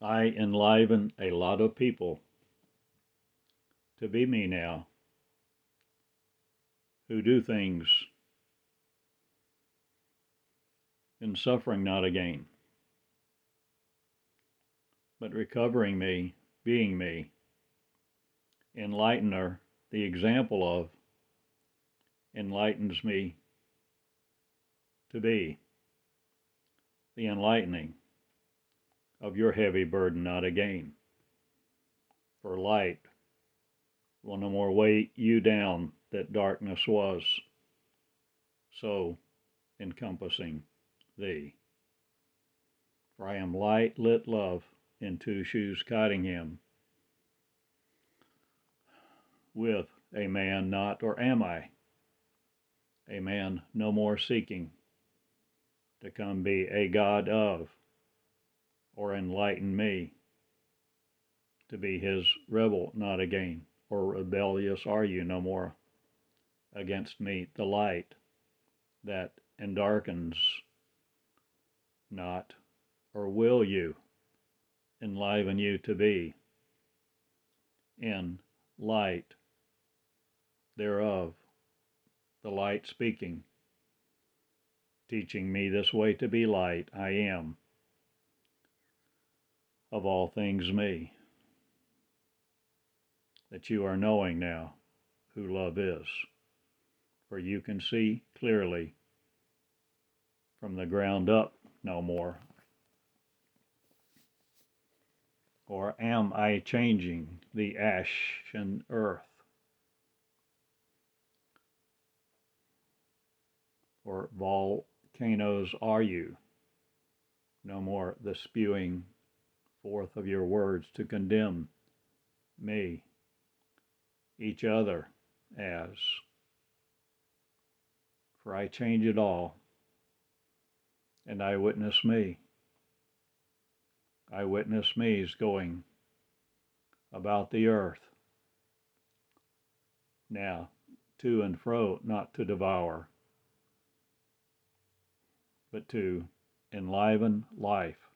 I enliven a lot of people to be me now who do things in suffering not a gain, but recovering me, being me, enlightener, the example of, enlightens me to be. The enlightening of your heavy burden not a gain. For light will no more weigh you down that darkness was, so encompassing thee. For I am light lit love in two shoes Cottingham with a man not, or am I? A man no more seeking to come be a God of, or enlighten me to be his rebel not again, or rebellious are you no more against me, the light that endarkens not, or will you enliven you to be in light thereof, the light speaking, teaching me this way to be light, I am of all things me. That you are knowing now who love is, for you can see clearly from the ground up no more. Or am I changing the ash and earth? Or volcanoes are you? No more the spewing forth of your words to condemn me, each other as. For I change it all and I witness me. I witness me's going about the earth. Now, to and fro, not to devour, but to enliven life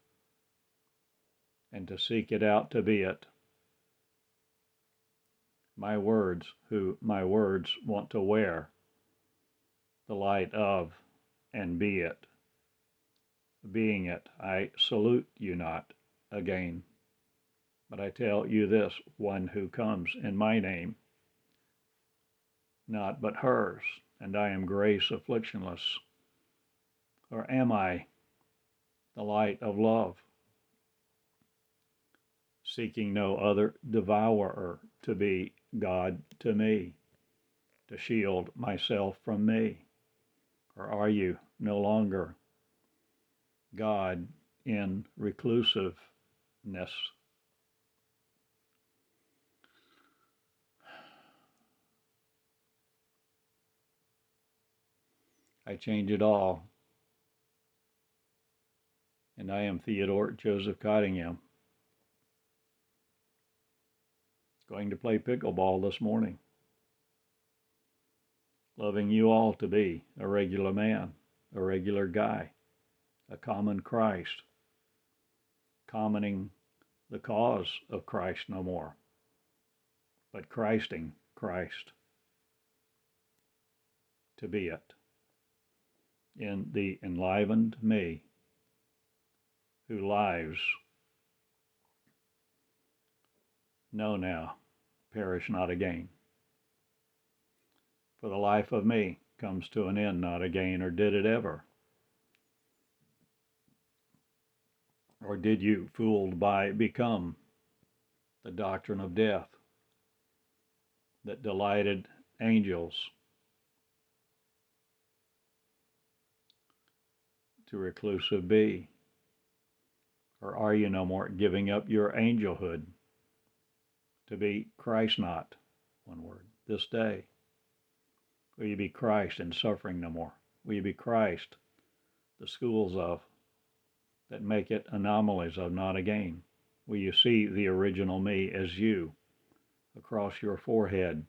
and to seek it out to be it. My words, who my words want to wear the light of and be it being it, I salute you not again. But I tell you this one who comes in my name, not but hers, and I am grace afflictionless. Or am I the light of love, seeking no other devourer to be God to me, to shield myself from me? Or are you no longer God in reclusiveness. I change it all. And I am Theodore Joseph Cottingham. Going to play pickleball this morning. Loving you all to be a regular man, a regular guy a common Christ, commenting the cause of Christ no more, but Christing Christ to be it in the enlivened me who lives know now perish not again. For the life of me comes to an end not again, or did it ever? Or did you, fooled by, it, become the doctrine of death that delighted angels to reclusive be? Or are you no more giving up your angelhood to be Christ not? One word. This day. Will you be Christ in suffering no more? Will you be Christ, the schools of that make it anomalies of not again. Will you see the original me as you across your forehead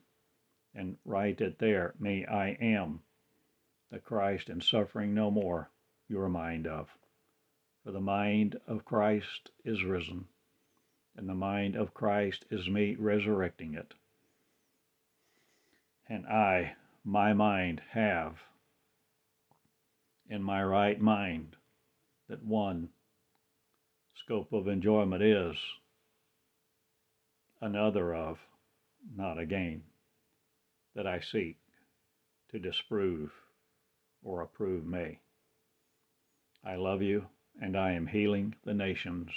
and write it there, me I am, the Christ and suffering no more, your mind of. For the mind of Christ is risen. And the mind of Christ is me resurrecting it. And I, my mind, have in my right mind that one scope of enjoyment is, another of, not a gain, that I seek to disprove or approve me. I love you, and I am healing the nations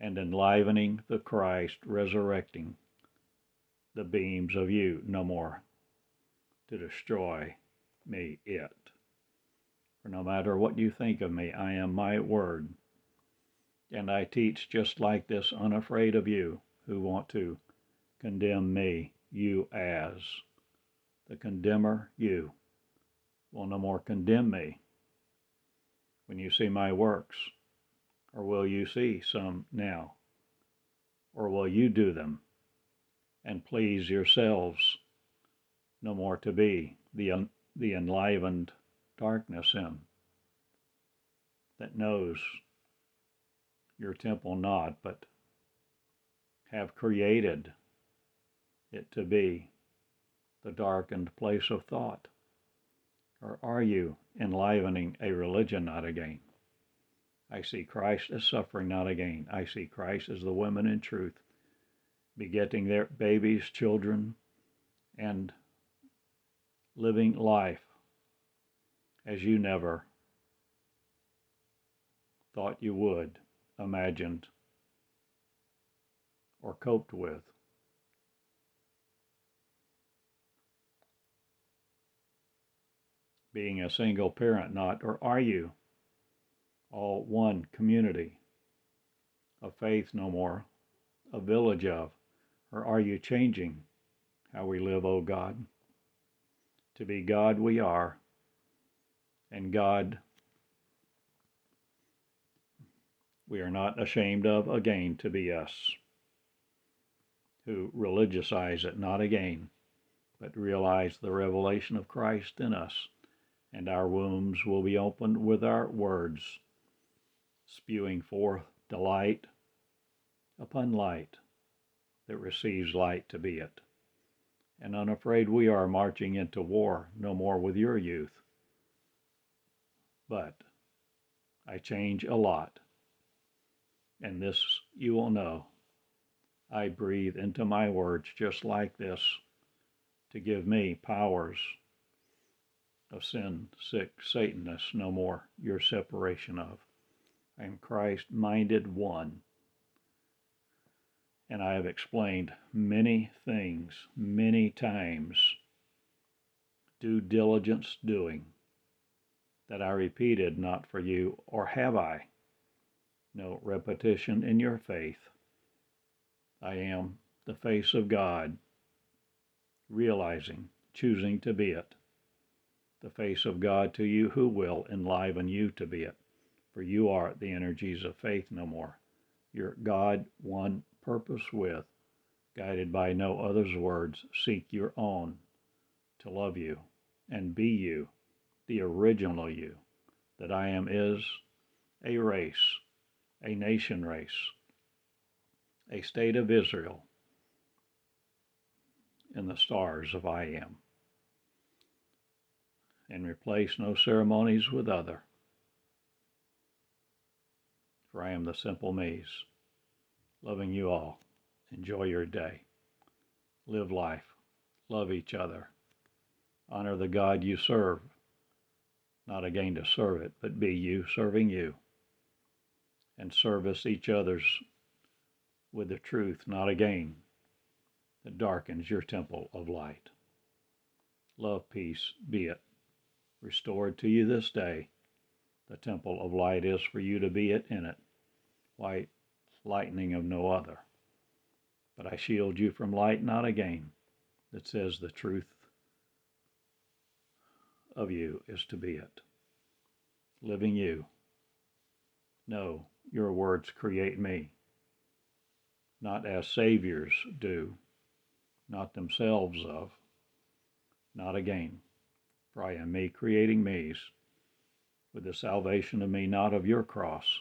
and enlivening the Christ, resurrecting the beams of you no more to destroy me it. For no matter what you think of me, I am my word. And I teach just like this, unafraid of you who want to condemn me, you as the condemner, you will no more condemn me when you see my works, or will you see some now, or will you do them and please yourselves no more to be the, un- the enlivened darkness in that knows your temple not, but have created it to be the darkened place of thought? Or are you enlivening a religion not a gain? I see Christ as suffering not again. I see Christ as the women in truth, begetting their babies, children, and living life as you never thought you would, imagined, or coped with. Being a single parent, not, or are you all one community of faith no more, a village of, or are you changing how we live, O God? To be God we are, and God we are not ashamed of again to be us, who religiousize it not again, but realize the revelation of Christ in us, and our wombs will be opened with our words, spewing forth delight upon light that receives light to be it and unafraid we are marching into war no more with your youth. But I change a lot, and this you will know. I breathe into my words just like this to give me powers of sin, sick, Satanists no more, your separation of. I am Christ minded one and I have explained many things many times, due diligence doing, that I repeated not for you, or have I? No repetition in your faith. I am the face of God, realizing, choosing to be it. The face of God to you who will enliven you to be it, for you are the energies of faith no more. Your God one purpose with, guided by no other's words, seek your own, to love you and be you, the original you, that I am is a race, a nation race, a state of Israel in the stars of I am, and replace no ceremonies with other, for I am the simple me's. Loving you all. Enjoy your day. Live life. Love each other. Honor the God you serve. Not again to serve it, but be you serving you. And service each other's with the truth, not again, that darkens your temple of light. Love, peace, be it restored to you this day. The temple of light is for you to be it in it. White lightning of no other. But I shield you from light not again that says the truth of you is to be it. Living you. No, your words create me, not as saviors do, not themselves of, not again. For I am me creating me's, with the salvation of me not of your cross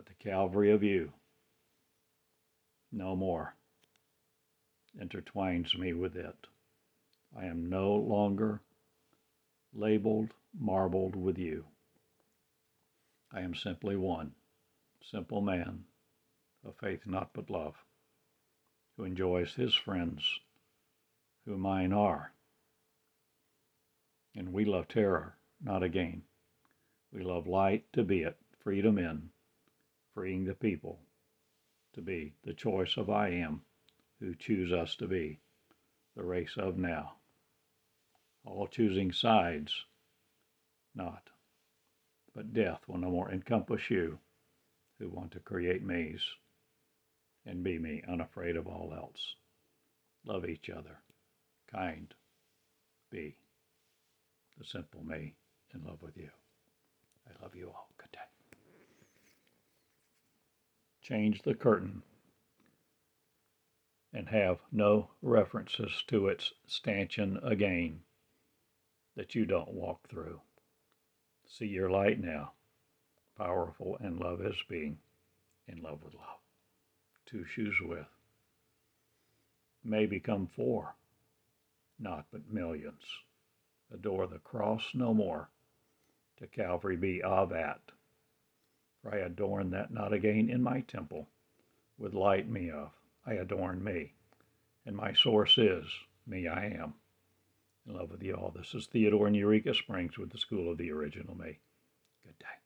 but the Calvary of you, no more intertwines me with it. I am no longer labeled, marbled with you. I am simply one, simple man of faith not but love, who enjoys his friends, who mine are. And we love terror, not a gain. We love light to be it, freedom in, freeing the people to be the choice of I am who choose us to be, the race of now. All choosing sides, not, but death will no more encompass you who want to create me's and be me, unafraid of all else. Love each other, kind, be the simple me in love with you. I love you all. Good day. Change the curtain and have no references to its stanchion again that you don't walk through. See your light now, powerful and love as being in love with love. Two shoes with may become four, not but millions. Adore the cross no more, to Calvary be of at. For I adorn that not again in my temple, would light me of. I adorn me, and my source is me I am. In love with you all. This is Theodore in Eureka Springs with the School of the Original Me. Good day.